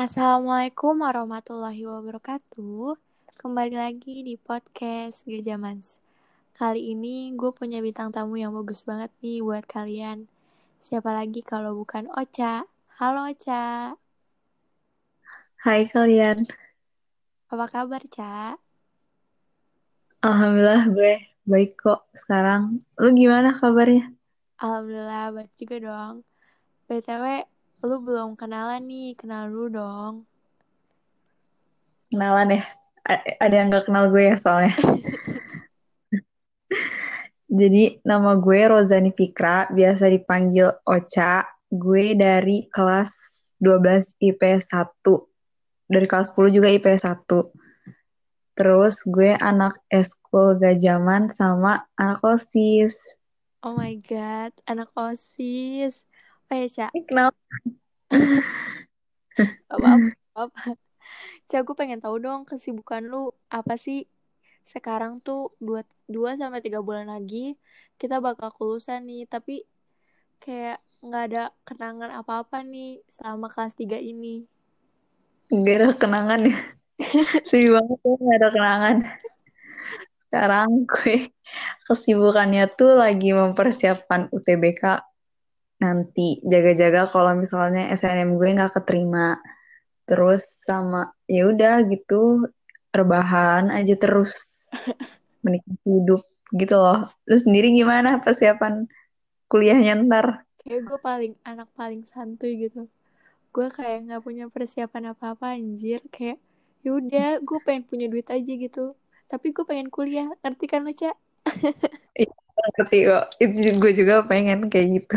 Assalamualaikum warahmatullahi wabarakatuh. Kembali lagi di podcast Gejamans. Kali ini gue punya bintang tamu yang bagus banget nih buat kalian. Siapa lagi kalau bukan Ocha. Halo Ocha. Hai kalian, Apa kabar, Ca? Alhamdulillah gue baik kok sekarang. Lu gimana kabarnya? Alhamdulillah baik juga dong. BTW, lu belum kenalan nih. Kenal dulu dong. Kenalan ya? A- ada yang gak kenal gue ya soalnya. Jadi nama gue Rozani Fikra, biasa dipanggil Ocha. Gue dari kelas 12 IPS 1. Dari kelas 10 juga IPS 1. Terus gue anak eskul Gajaman sama anak OSIS. Oh my god, anak OSIS. Oh ya, Ca. Ini kenapa? Apa-apa. apa. Ca, gue pengen tahu dong kesibukan lu apa sih? Sekarang tuh 2, 2 sampai 3 bulan lagi kita bakal kelulusan nih, tapi kayak nggak ada kenangan apa-apa nih selama kelas 3 ini. Gak ada kenangan ya. Sedih banget tuh gak ada kenangan. Sekarang gue kesibukannya tuh lagi mempersiapkan UTBK nanti. Jaga-jaga kalau misalnya SNM gue nggak keterima. Terus sama ya udah gitu rebahan aja terus menikmati hidup gitu loh. Lu sendiri gimana persiapan kuliahnya ntar? Kayak gue paling anak paling santuy gitu. Gue kayak nggak punya persiapan apa-apa anjir, kayak ya udah gue pengen punya duit aja gitu. Tapi gue pengen kuliah, ngerti kan lo, Ca? Ngerti kok. Itu gue juga pengen kayak gitu.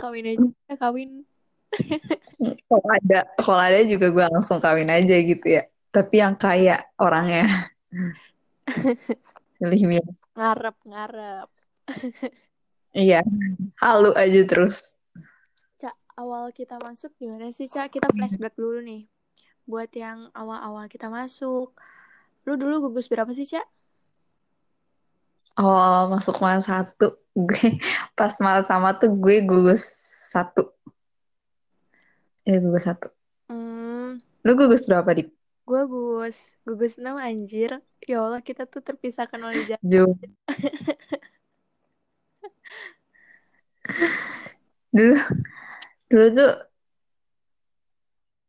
Kawin aja, kawin. Kalau ada, kalau ada juga gue langsung kawin aja gitu ya. Tapi yang kaya orangnya. Milih-milih. Ngarep, ngarep. Iya, halu aja terus. Ca, awal kita masuk gimana sih, Ca? Kita flashback dulu nih. Buat yang awal-awal kita masuk. Lu dulu gugus berapa sih, Ca? Awal masuk malam satu, gue pas malam sama tuh gue gugus satu. Ya gugus satu. Hmm, Lu gugus berapa di gue gugus. Gugus 6 anjir. Ya Allah, kita tuh terpisahkan oleh jarak. Jum? Dulu, dulu tuh,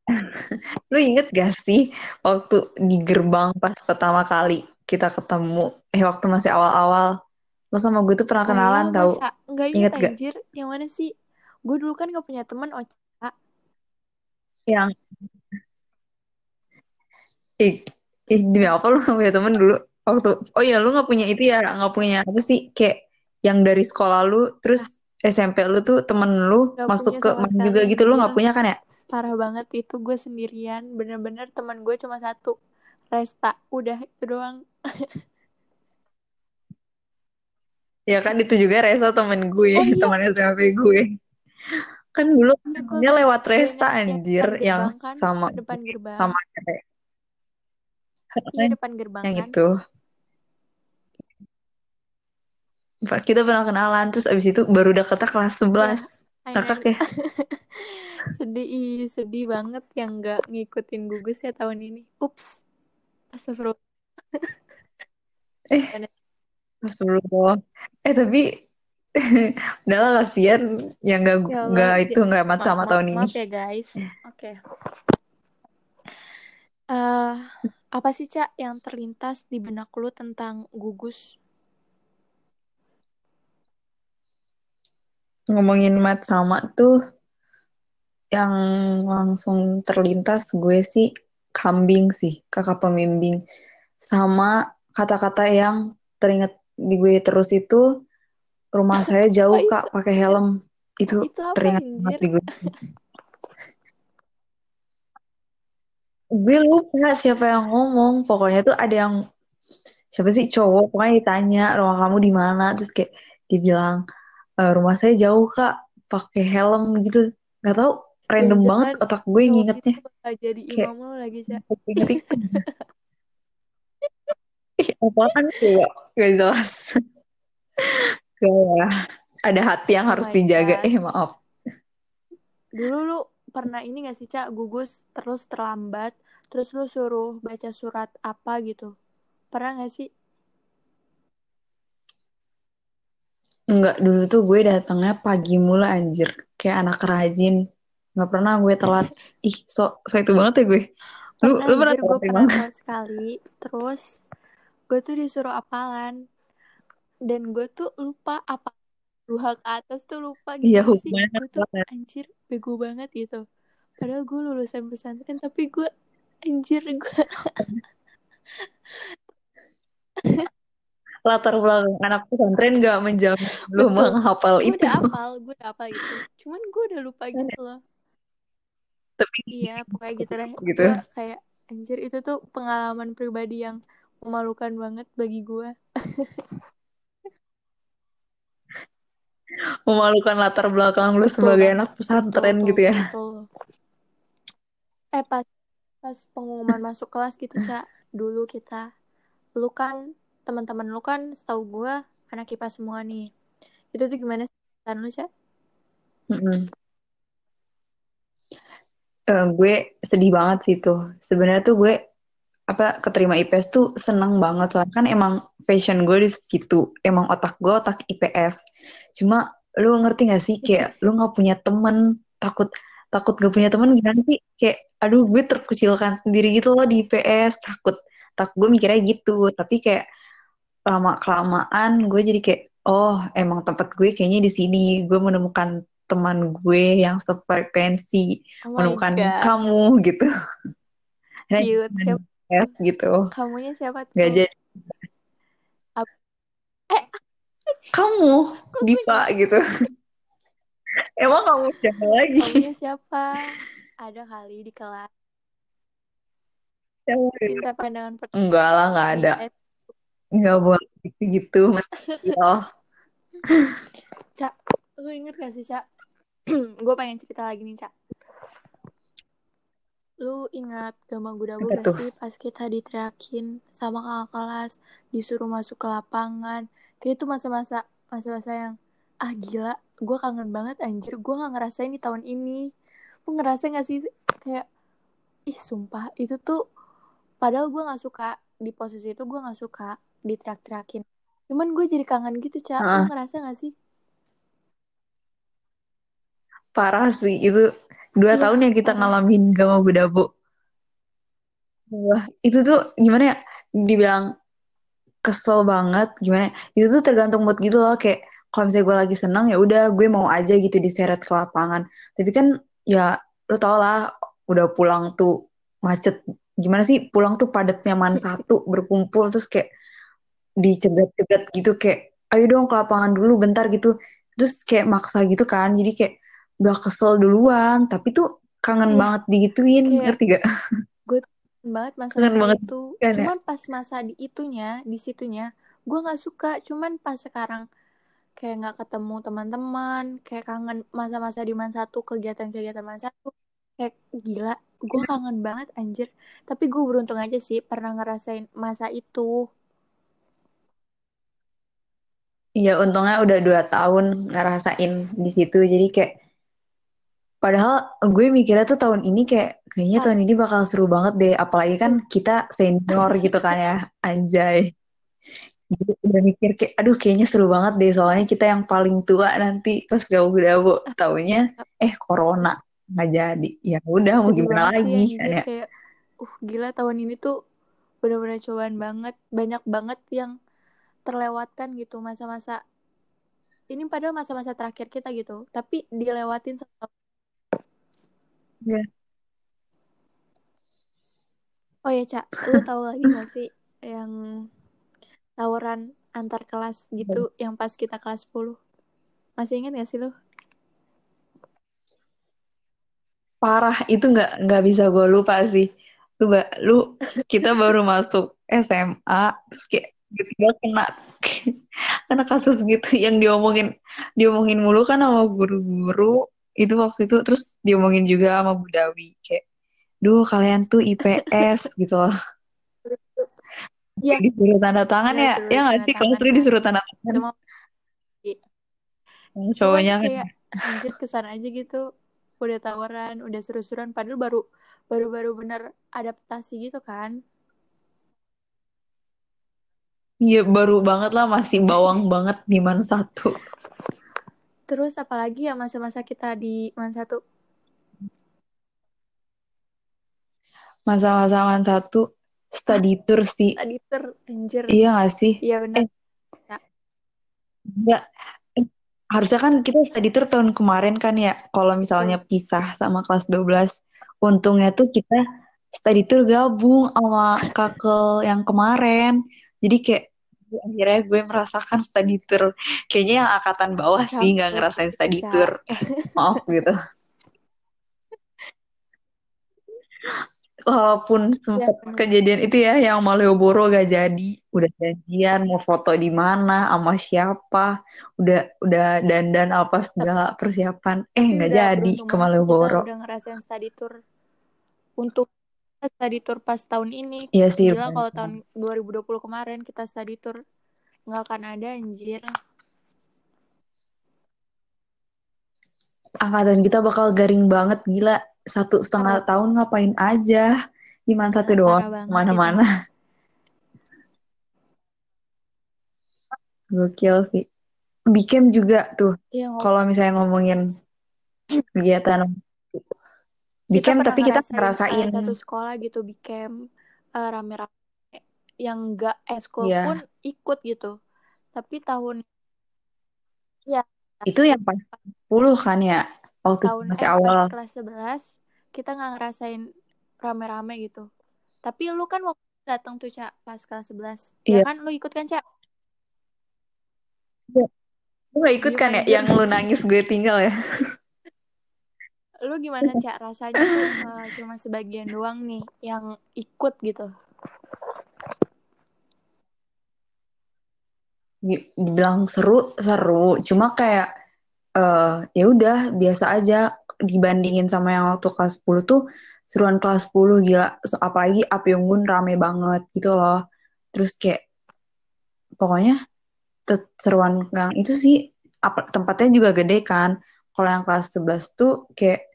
lu inget gak sih waktu di gerbang pas pertama kali kita ketemu, eh waktu masih awal-awal, lu sama gue tuh pernah Oh kenalan tau, masa? Nggak inget gak? anjir. Yang mana sih? Gue dulu kan gak punya temen, Ocha. Yang, ih, ih, demi apa lu gak punya temen dulu? Waktu, oh iya lu gak punya itu ya, gak punya apa sih, kayak yang dari sekolah lu, terus SMP lu tuh temen lu Gak masuk ke sekali, juga gitu, lu anjir. gak punya kan ya? Parah banget itu gue sendirian. Bener-bener teman gue cuma satu. Resta. Udah, itu doang. Ya kan itu juga Resa temen gue, Oh iya. teman SMP gue. Kan dulu Iya, gue lewat Resta anjir, yang kan? sama Depan gerbang. sama cewek. Iya, depan gerbang yang kan? itu. Kita pernah kenalan, terus abis itu baru deketnya kelas 11. Iya, Ngakak akhirnya ya? sedih, ih, sedih banget yang gak ngikutin gugus ya tahun ini. Ups. Astagfirullah. Eh, Astagfirullah. Eh tapi udahlah kasihan yang gak, Ya gak Allah, itu gak amat ma- sama ma- tahun ini. maaf ya guys. Oke. Eh, apa sih, Cak, yang terlintas di benak lu tentang gugus? Ngomongin mat sama tuh yang langsung terlintas gue sih kambing sih, kakak pembimbing. Sama kata-kata yang teringat di gue terus itu rumah saya jauh kak pakai helm. Itu Itu apa, teringat banget di gue. Gue lupa siapa yang ngomong. Pokoknya tuh ada yang siapa sih cowok. Pokoknya ditanya rumah kamu di mana. Terus kayak dibilang "E, rumah saya jauh kak pakai helm gitu. Gak tau random banget Jangan-jangan otak gue ngingetnya. itu bakal jadi Kayak imam lu lagi, Cak. Ih, apaan tuh? Gak jelas. Gak ya. Ada hati yang Oh harus dijaga. God. Eh maaf. Dulu lu pernah ini gak sih cak gugus terus terlambat terus lu suruh baca surat apa gitu pernah gak sih Enggak, dulu tuh gue datangnya pagi mula anjir. Kayak anak rajin. Nggak pernah gue telat. Ih, so, so itu banget ya gue. Lu, pernah lu pernah gue pernah emang? telat sekali. Terus gue tuh disuruh apalan. Dan gue tuh lupa apa dua ke atas tuh lupa Iya, gimana sih gue tuh anjir bego banget gitu. Padahal gue lulusan pesantren tapi gue anjir gue Latar belakang anak pesantren nggak menjamin lu betul. menghafal gue itu. udah apal gue udah apal gitu. Cuman gue udah lupa gitu loh Tapi iya pokoknya gitu deh. Gitu. gue kayak anjir itu tuh pengalaman pribadi yang memalukan banget bagi gue Memalukan latar belakang lu betul. sebagai anak pesantren betul gitu ya. betul. Eh pas pas pengumuman masuk kelas gitu cak dulu kita lu kan teman-teman lu kan setahu gue anak IPA semua nih. Itu tuh gimana sih lu cak Mm-mm. Eh, gue sedih banget sih tuh. Sebenarnya tuh gue apa keterima IPS tuh seneng banget. Soalnya kan emang fashion gue di situ. Emang otak gue otak IPS cuma lu ngerti gak sih? Kayak lu nggak punya temen takut takut gak punya temen gimana sih? Kayak aduh gue terkucilkan sendiri gitu loh di IPS takut tak gue mikirnya gitu. Tapi kayak lama kelamaan gue jadi kayak oh emang tempat gue kayaknya di sini. Gue menemukan teman gue yang sefrekuensi oh menemukan god. kamu gitu. Cute siapa IPS gitu. kamunya siapa tuh? Jadi. Ap- eh. Kamu Diva gitu. Emang kamu siapa lagi? Kamunya siapa? Ada kali di kelas. Siapa? minta pandangan pertama enggak lah nggak ada. IPS nggak boleh gitu gitu mas. Oh cak lu inget gak sih cak gue pengen cerita lagi nih cak. Lu ingat Gama Gudabu gak sih pas kita diteriakin sama kakak kelas disuruh masuk ke lapangan? Kayak itu masa-masa masa-masa yang ah gila gue kangen banget anjir gue gak ngerasain di tahun ini. Lu ngerasain gak sih kayak ih sumpah itu tuh padahal gue nggak suka di posisi itu gue nggak suka diteriak-teriakin. Cuman gue jadi kangen gitu cak. Lu Heeh, ngerasa gak sih parah sih itu dua iya. tahun yang kita ngalamin gak mau budabo Wah, itu tuh gimana ya dibilang kesel banget gimana ya? itu tuh tergantung mood gitu loh. Kayak kalau misalnya gue lagi senang ya udah gue mau aja gitu diseret ke lapangan. Tapi kan ya lo tau lah udah pulang tuh macet. Gimana sih pulang tuh padatnya man satu berkumpul terus kayak dicegat-cegat gitu kayak ayo dong ke lapangan dulu bentar gitu. Terus kayak maksa gitu kan jadi kayak udah kesel duluan tapi tuh kangen iya. banget digituin kayak ngerti gak? gue banget kangen masa-masa banget itu. kan ya? Cuman pas masa di itunya di situnya gue nggak suka. Cuman pas sekarang kayak nggak ketemu teman-teman kayak kangen masa-masa di man satu kegiatan-kegiatan man satu kayak gila gue kangen banget anjir. Tapi gue beruntung aja sih pernah ngerasain masa itu. Iya, untungnya udah dua tahun ngerasain di situ. Jadi kayak, padahal gue mikirnya tuh tahun ini kayak, kayaknya Ah, tahun ini bakal seru banget deh. Apalagi kan uh, kita senior gitu kan ya, anjay. Jadi udah mikir kayak, aduh kayaknya seru banget deh. Soalnya kita yang paling tua nanti pas gak udah bu. Taunya, eh corona nggak jadi. Ya udah mau gimana lagi kan anjir ya. kayak uh gila tahun ini tuh bener-bener cobaan banget banyak banget yang terlewatkan gitu masa-masa ini padahal masa-masa terakhir kita gitu tapi dilewatin sama Iya. oh ya Cak lu tahu lagi gak sih yang tawuran antar kelas gitu yang pas kita kelas 10 masih ingat gak sih lu? Parah, itu nggak nggak bisa gue lupa sih. Lu, lu kita baru masuk SMA, terus kayak tiba-tiba kena kena kasus gitu yang diomongin diomongin mulu kan sama guru-guru itu waktu itu terus diomongin juga sama Bu Dawi kayak duh kalian tuh IPS gitu loh. Iya, disuruh tanda tangan iya ya ya nggak sih? Kelas tangan 3 kan. disuruh tanda tangan. Yang cuman cowoknya kan. kayak anjir kesan aja gitu. udah tawaran udah seru-seruan padahal baru baru-baru bener adaptasi gitu kan. Iya baru banget lah masih bawang banget di man satu. Terus apalagi ya masa-masa kita di man satu Masa-masa man satu study tour sih. tadi ter anjir Iya gak sih? iya benar Eh, enggak. Eh, harusnya kan kita study tour tahun kemarin kan ya. Kalau misalnya pisah sama kelas 12. Untungnya tuh kita study tour gabung sama kakel yang kemarin. Jadi kayak akhirnya gue merasakan study tour. Kayaknya yang angkatan bawah sih nggak ngerasain study bisa. tour. Maaf gitu. Walaupun sempat bener. kejadian itu ya yang Malioboro gak jadi, udah janjian mau foto di mana, sama siapa, udah udah dandan apa segala persiapan, eh nggak jadi ke Malioboro. udah ngerasain study tour untuk study tour pas tahun ini. Iya sih, gila kalau tahun 2020 kemarin kita study tour nggak akan ada anjir. Angkatan kita bakal garing banget gila. Satu setengah tahun ngapain aja, Iman satu doang? ke mana-mana. Gokil sih. Bikem juga tuh, Iya, kalau misalnya ngomongin kegiatan kita pernah tapi kita ngerasain, ngerasain. satu sekolah gitu bikem uh, rame-rame yang enggak eskul Iya. pun ikut gitu. Tapi tahun ya itu yang pas 10 kan ya? Waktu tahun masih eh, awal. pas kelas 11 kita nggak ngerasain rame-rame gitu. Tapi lu kan waktu datang tuh cak pas kelas 11 Iya. ya kan? Lu ikut kan cak lu gak ikut Iya, kan ya? Anjir. yang lu nangis gue tinggal ya lu gimana cak rasanya uh, cuma sebagian doang nih yang ikut gitu. Di- dibilang seru seru. Cuma kayak eh ya udah biasa aja. Dibandingin sama yang waktu kelas 10 tuh seruan kelas 10 gila. So, apalagi Api Unggun rame banget gitu loh. Terus kayak pokoknya seruan yang itu sih tempatnya juga gede kan kalau yang kelas 11 tuh kayak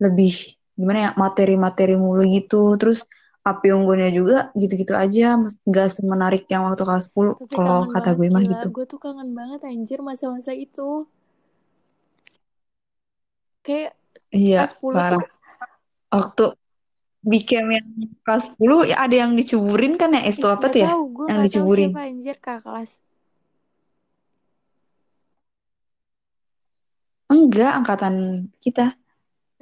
lebih gimana ya materi-materi mulu gitu. Terus api unggunnya juga gitu-gitu aja. Nggak semenarik yang waktu kelas 10 tapi kalau kata gue mah gila gitu. Gue tuh kangen banget anjir masa-masa itu. Kayak iya kelas 10 parah. Tuh waktu bikin yang kelas 10 ya ada yang diceburin kan ya? Itu apa tuh ya? tahu yang tahu diceburin siapa anjir kakak kelas enggak angkatan kita.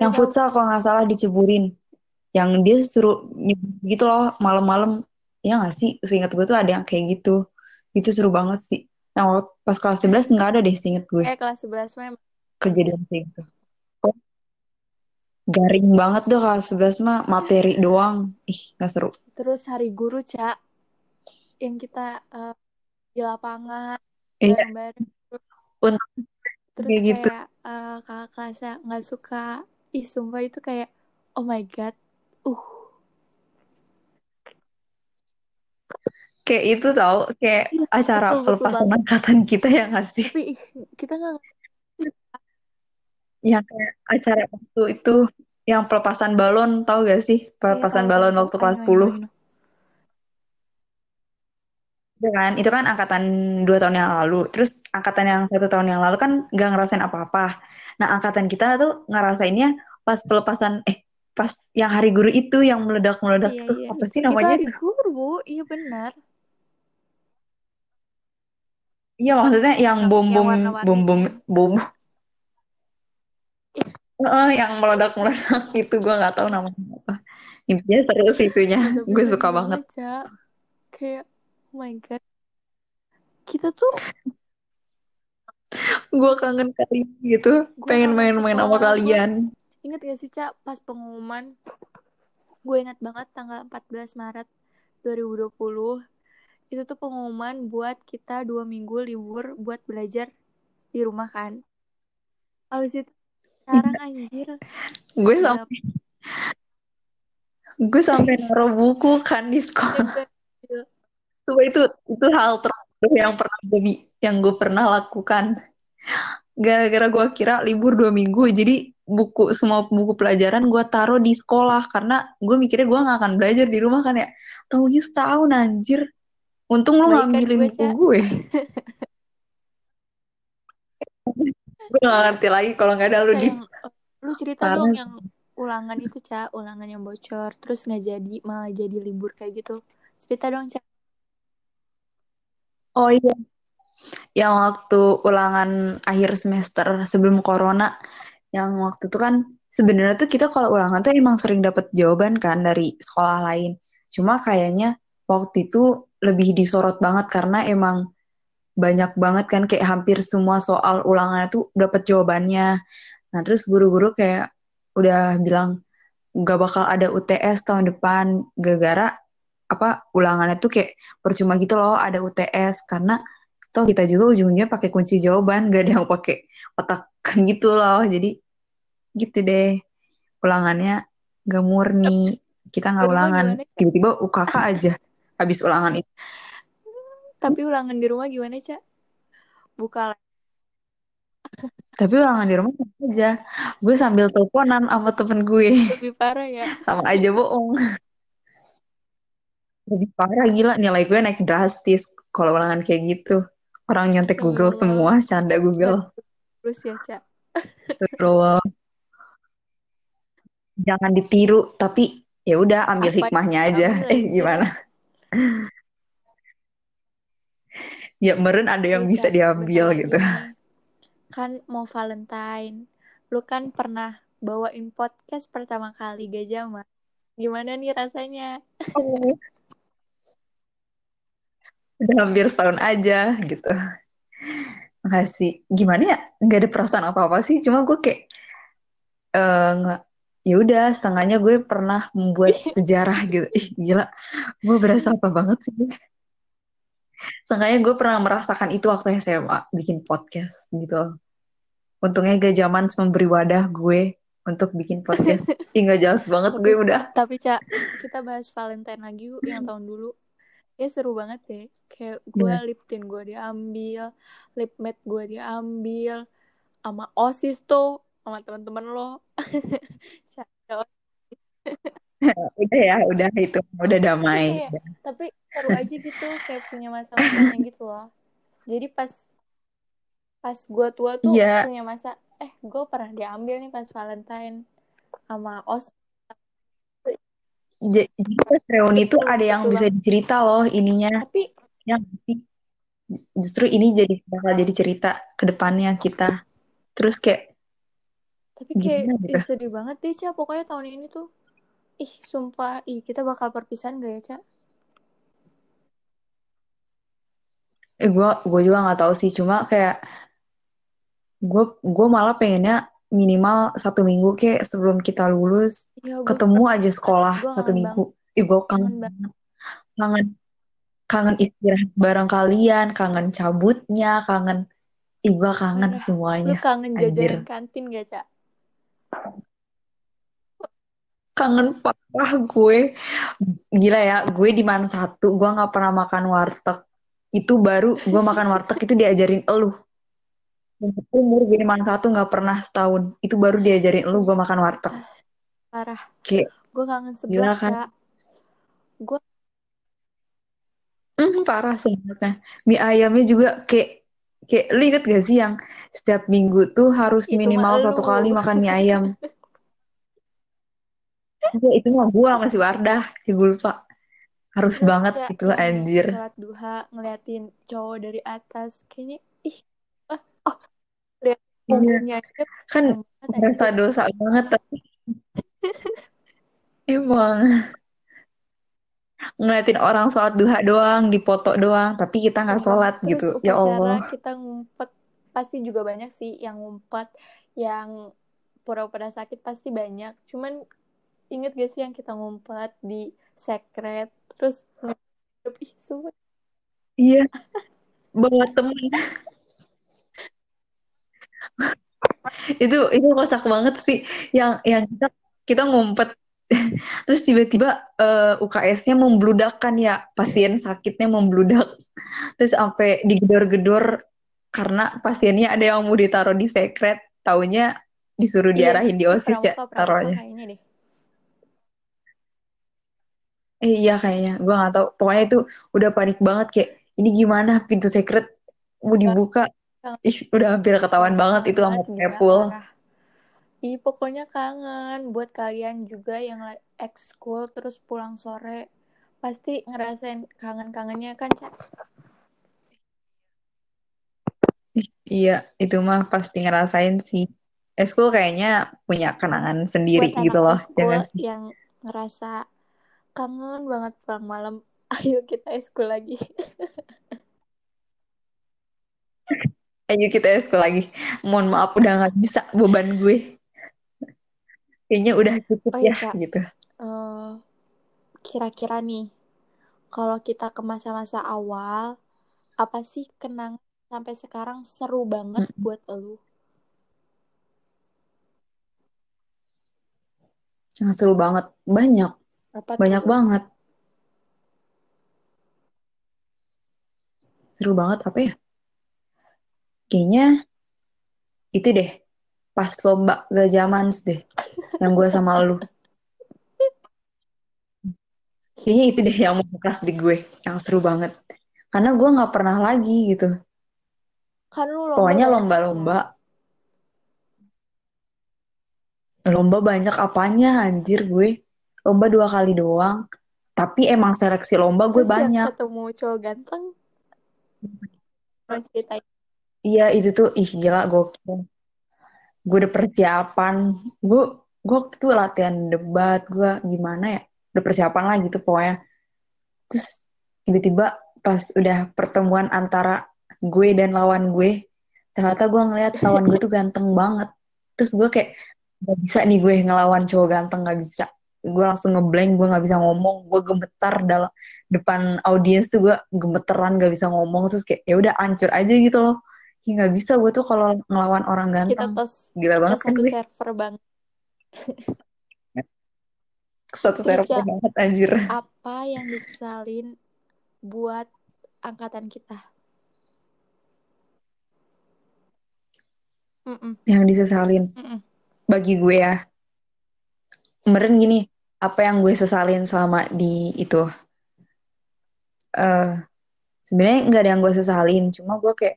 Yang tahu. futsal kalau nggak salah diceburin yang dia suruh gitu loh malam-malam. Ya nggak sih? Seingat gue tuh ada yang kayak gitu. Itu seru banget sih. Yang pas kelas 11 nggak ada deh seingat gue eh kelas 11 memang kejadian kayak gitu. Oh, garing banget deh kelas 11 mah. Materi doang. Ih nggak seru. Terus hari guru cak yang kita eh, di lapangan iya. bareng-bareng. Untuk terus kayak gitu. kayak eh, kakak kelasnya nggak suka. Ih sumpah itu kayak oh my god uh. Kayak itu tau kayak Iya, acara betul, pelepasan angkatan kita ya nggak sih? Tapi kita nggak yang kayak acara waktu itu yang pelepasan balon tau gak sih? Iya, pelepasan tahu, balon waktu kelas know, I know, 10 I know. Itu kan, itu kan angkatan dua tahun yang lalu. Terus angkatan yang satu tahun yang lalu kan nggak ngerasain apa-apa. Nah, angkatan kita tuh ngerasainnya pas pelepasan, eh, pas yang hari guru itu yang meledak-meledak Iya, tuh. iya. Apa sih Itu namanya hari tuh? guru, iya benar. Iya, maksudnya yang bom-bom, bom-bom, itu. bom. Yang meledak-meledak itu gue nggak tahu namanya apa. Intinya seru sih itunya. Gue suka banget. Kayak, oh my god. Kita tuh, Gue kangen kali gitu. gue Pengen main-main sama kalian. inget gak sih, Cak, pas pengumuman, gue ingat banget tanggal 14 Maret 2020, itu tuh pengumuman buat kita dua minggu libur buat belajar di rumah kan. Abis itu, sekarang anjir, Gue sampai gue sampai naruh buku kan di sekolah. Coba itu itu hal terbodoh yang pernah gue yang gue pernah lakukan. Gara-gara gue kira libur dua minggu, jadi buku semua buku pelajaran gue taruh di sekolah karena gue mikirnya gue nggak akan belajar di rumah kan ya tahunya setahun anjir untung lu ngambilin buku Ca. gue gue gak ngerti lagi kalau nggak ada lu di eh, lu cerita Parah dong yang ulangan itu, Ca, ulangan yang bocor terus nggak jadi malah jadi libur kayak gitu. Cerita dong, Ca. oh iya. Yang waktu ulangan akhir semester sebelum corona yang waktu itu kan sebenarnya tuh kita kalau ulangan tuh emang sering dapat jawaban kan dari sekolah lain. Cuma kayaknya waktu itu lebih disorot banget karena emang banyak banget kan kayak hampir semua soal ulangan tuh dapat jawabannya. Nah terus guru-guru kayak udah bilang nggak bakal ada UTS tahun depan. Gara-gara apa ulangannya tuh kayak percuma gitu loh ada UTS karena toh kita juga ujungnya pakai kunci jawaban gak ada yang pakai otak gitu loh. Jadi gitu deh. Ulangannya gak murni. Kita nggak ulangan. tiba-tiba UKK aja habis ulangan itu. Tapi ulangan di rumah gimana, Ca? Buka tapi ulangan di rumah sama aja. Gue sambil teleponan sama temen gue. Lebih parah ya. sama aja bohong lebih parah gila nilai gue naik drastis kalau ulangan kayak gitu orang nyontek Google semua Astagfirullah. canda Google Terus ya, Ca. Astagfirullah. jangan ditiru tapi ya udah ambil Apa hikmahnya aja diambil eh gimana ya meren ada yang bisa gue diambil gitu. Kan mau Valentine. Lu kan pernah bawain podcast pertama kali Gajah Mah. Gimana nih rasanya? Udah hampir setahun aja gitu makasih gimana ya nggak ada perasaan apa apa sih cuma gue kayak eh nggak ya udah setengahnya gue pernah membuat sejarah gitu ih gila gue berasa apa banget sih Seenggaknya gue pernah merasakan itu waktu SMA bikin podcast gitu. Untungnya gak zaman memberi wadah gue untuk bikin podcast. Ih gak jelas banget gue udah. tapi Ca, kita bahas Valentine lagi yuk yang tahun dulu. Ya seru banget deh. Kayak gue lip tint gue diambil, lip matte gue diambil, sama OSIS tuh, sama teman-teman lo. Udah ya, udah itu. Udah tapi damai. kayak tapi seru aja gitu kayak punya masa-masanya gitu loh jadi pas pas gue tua tuh Iya. punya masa eh gue pernah diambil nih pas Valentine sama os J- Jadi pas reuni Betul, ada yang bisa dicerita loh ininya. tapi Yang justru ini jadi bakal jadi cerita ke depannya kita. Terus kayak tapi kayak gimana gitu. ih, sedih banget deh Ca pokoknya tahun ini tuh ih sumpah ih kita bakal perpisahan gak ya Ca Eh gue gue juga nggak tahu sih. Cuma kayak gue gue malah pengennya minimal satu minggu kayak sebelum kita lulus gue ketemu aja sekolah gue satu kangen minggu. Ih gue kangen kangen kangen kangen istirahat bareng kalian, kangen cabutnya, kangen ih gue kangen lu semuanya. kangen Anjir, jajanan kantin gak Ca kangen parah gue. Gila ya, gue di mana satu, gue nggak pernah makan warteg. Itu baru gue makan warteg itu diajarin elu. Umur gue di mana satu nggak pernah setahun. Itu baru diajarin elu gue makan warteg. Ah, parah Kayak gue kangen seblak kan? Gue Hmm, parah sebenarnya. Mie ayamnya juga kayak kayak lu inget gak sih yang setiap minggu tuh harus itu minimal satu kali lu makan mie ayam. Iya, itu mah gua masih Wardah, ya gue lupa. Harus terus banget Ca itu yang anjir. sholat duha ngeliatin cowok dari atas kayaknya Iya, kan anjir dosa banget tapi emang ngeliatin orang sholat duha doang, dipoto doang, tapi kita nggak Iya, sholat terus gitu. Ya Allah. kita ngumpet pasti juga banyak sih yang ngumpet yang pura-pura sakit pasti banyak cuman inget gak sih yang kita ngumpet di secret terus ih sumpah Iya, bawa temen. Itu itu kocak banget sih. Yang yang kita kita ngumpet terus tiba-tiba eh, UKS-nya membludak kan ya pasien sakitnya membludak terus sampai digedor-gedor karena pasiennya ada yang mau ditaruh di sekret taunya disuruh Iya, diarahin di OSIS ya taruhnya. deh. Eh iya kayaknya, gue nggak tahu. Pokoknya itu udah panik banget kayak ini gimana pintu secret mau dibuka. Ih, udah hampir ketahuan banget itu sama Pepul. parah. Ih, pokoknya kangen buat kalian juga yang ekskul terus pulang sore. Pasti ngerasain kangen-kangennya kan, Cak? Iya, itu mah pasti ngerasain sih. Eskul kayaknya punya kenangan sendiri Buat gitu loh, ya nggak sih? yang ngerasa kangen banget pulang malam, ayo kita ekskul lagi. Ayo kita eskul lagi. Mohon maaf udah nggak bisa beban gue. Kayaknya udah cukup Oh iya, ya Cak. gitu. Eh, kira-kira nih, kalau kita ke masa-masa awal, apa sih kenangan sampai sekarang seru banget Mm, buat elu? Yang seru banget. Banyak, Apa banyak tuh? banget. Seru banget apa ya? Kayaknya itu deh, pas lomba Gajah Mans deh, yang gue sama lu. Kayaknya itu deh yang membekas di gue, yang seru banget. Karena gue nggak pernah lagi gitu. Kan lu lomba Pokoknya lomba-lomba, lomba banyak apanya anjir gue. Lomba dua kali doang. Tapi emang seleksi lomba gue Terus banyak. ketemu cowok ganteng, mau ceritain. Iya itu tuh, ih gila gokil. Gue udah persiapan. Gue, gue waktu itu latihan debat. Gue gimana ya? Udah persiapan lah gitu pokoknya. Terus tiba-tiba pas udah pertemuan antara gue dan lawan gue, ternyata gue ngeliat lawan gue tuh ganteng banget. Terus gue kayak, gak bisa nih gue ngelawan cowok ganteng, gak bisa. Gue langsung ngeblank, gue gak bisa ngomong. Gue gemetar dalam depan audiens tuh gue gemeteran, gak bisa ngomong. Terus kayak, ya udah hancur aja gitu loh. Ya gak bisa gue tuh kalau ngelawan orang Kita ganteng. tos Gila kita banget kan satu gue. server banget. Satu Terus server Cak, banget anjir. apa yang disesalin buat angkatan kita? Mm-mm, Yang disesalin. mm-mm. Bagi gue ya. Kemarin gini, apa yang gue sesalin selama di itu eh sebenarnya nggak ada yang gue sesalin cuma gue kayak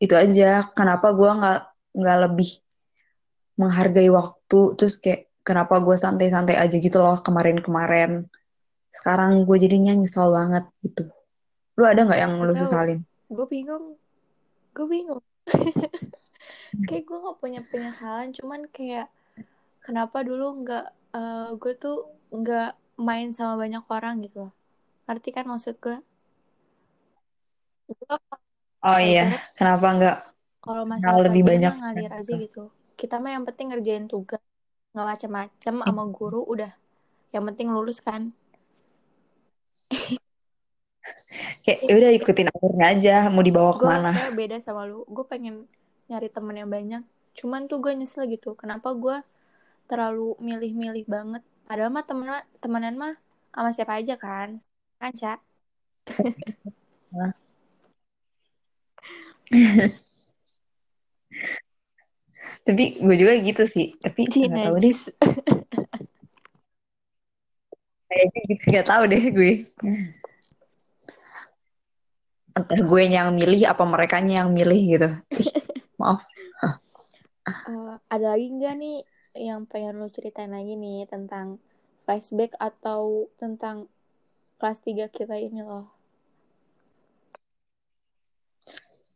itu aja. Kenapa gue nggak nggak lebih menghargai waktu? Terus kayak kenapa gue santai-santai aja gitu loh kemarin-kemarin. Sekarang gue jadinya nyesel banget gitu. Lu ada nggak yang lu sesalin? Gue bingung, gue bingung. Kayak gue gak punya penyesalan, cuman kayak kenapa dulu nggak eh, gue tuh nggak main sama banyak orang gitu loh. Ngerti kan maksud gue? Gue oh iya pelajaran kenapa nggak kalau masalah lebih banyak ngalir aja gitu. Kita mah yang penting ngerjain tugas, nggak macem-macem sama guru udah. Yang penting lulus kan. kayak ya udah ikutin alurnya aja mau dibawa Gue ke mana kayak beda sama lu. Gue pengen nyari temen yang banyak. Cuman tuh gue nyesel gitu. Kenapa gue terlalu milih-milih banget. Padahal mah temen temenan mah sama siapa aja kan. Kan, Cak? tapi gue juga gitu sih tapi nggak tahu deh. Kayaknya gitu nggak tahu deh gue. Entah gue yang milih apa mereka yang milih gitu. Ih maaf. Eh, ada lagi nggak nih yang pengen lu ceritain lagi nih tentang flashback atau tentang kelas 3 kita ini loh?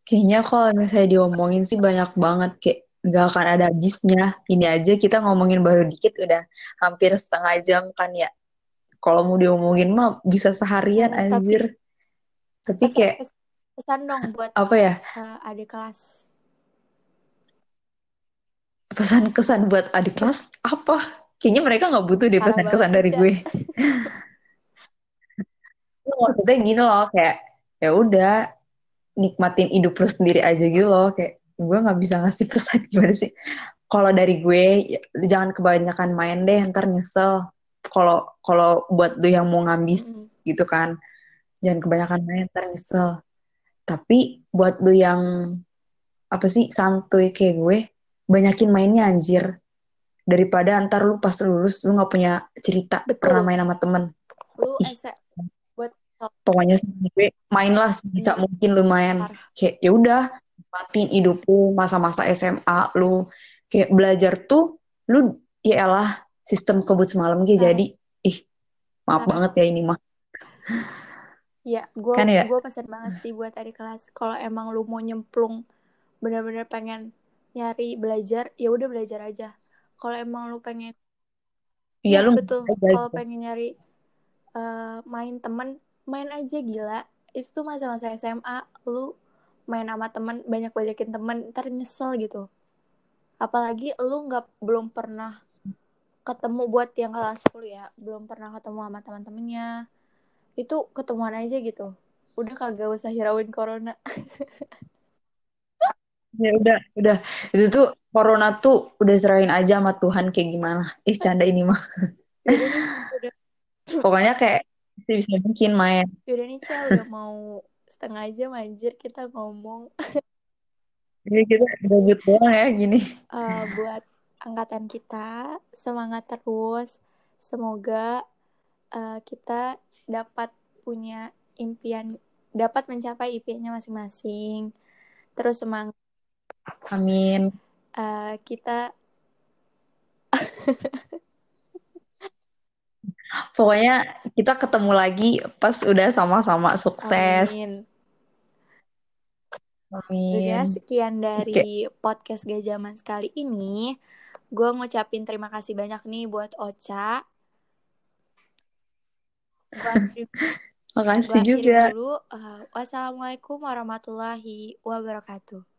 Kayaknya kalau misalnya diomongin sih banyak banget kayak nggak akan ada habisnya. Ini aja kita ngomongin baru dikit udah hampir setengah jam kan ya. Kalau mau diomongin mah bisa seharian Eh, tapi anjir. Tapi pesan, kayak pes- pesan dong buat apa ya? eh, adik kelas. pesan-kesan buat adik kelas apa? Kayaknya mereka nggak butuh deh pesan-kesan banget, dari gue. Maksudnya gini loh kayak ya udah nikmatin hidup lu sendiri aja gitu loh kayak gue nggak bisa ngasih pesan gimana sih kalau dari gue ya, jangan kebanyakan main deh ntar nyesel kalau kalau buat lu yang mau ngambis Mm-mm. gitu kan jangan kebanyakan main ntar nyesel tapi buat lu yang apa sih santuy kayak gue banyakin mainnya anjir daripada antar lu pas lulus lu nggak punya cerita Betul. pernah main sama temen lu Ih. Pokoknya gue main lah bisa Iya. mungkin lu main Parah. kayak ya udah nikmatin hidup lu masa-masa SMA lu kayak belajar tuh lu ya elah sistem kebut semalam gitu jadi ih maaf Parah. banget ya ini mah Ya, gue Kan ya? gue pesen banget sih buat adik kelas. Kalau emang lu mau nyemplung, bener-bener pengen nyari belajar, ya udah belajar aja. Kalau emang lu pengen, ya lu betul. Kalau pengen nyari eh, main temen, main aja gila. Itu tuh masa-masa SMA, lu main sama temen, banyak-banyakin temen, ntar nyesel gitu. Apalagi lu nggak belum pernah ketemu buat yang kelas 10 ya, belum pernah ketemu sama teman-temannya. Itu ketemuan aja gitu. Udah kagak usah hirauin corona. ya udah udah itu tuh corona tuh udah serahin aja sama Tuhan kayak gimana ih canda ini mah pokoknya kayak bisa mungkin main yaudah nih Cel, udah mau setengah jam anjir kita ngomong jadi kita gabut doang ya gini Eh, buat angkatan kita. Semangat terus. Semoga eh, kita dapat punya impian, dapat mencapai impiannya masing-masing. Terus semangat amin eh, kita pokoknya kita ketemu lagi pas udah sama-sama sukses amin. amin Udah sekian dari podcast Gajaman sekali ini. Gue ngucapin terima kasih banyak nih buat Ocha. Makasih juga dulu. Uh, wassalamualaikum warahmatullahi wabarakatuh.